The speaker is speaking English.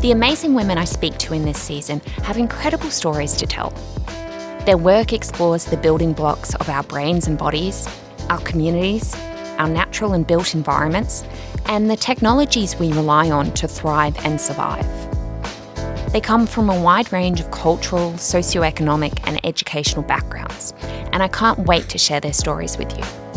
The amazing women I speak to in this season have incredible stories to tell. Their work explores the building blocks of our brains and bodies, our communities, our natural and built environments, and the technologies we rely on to thrive and survive. They come from a wide range of cultural, socioeconomic, and educational backgrounds, and I can't wait to share their stories with you.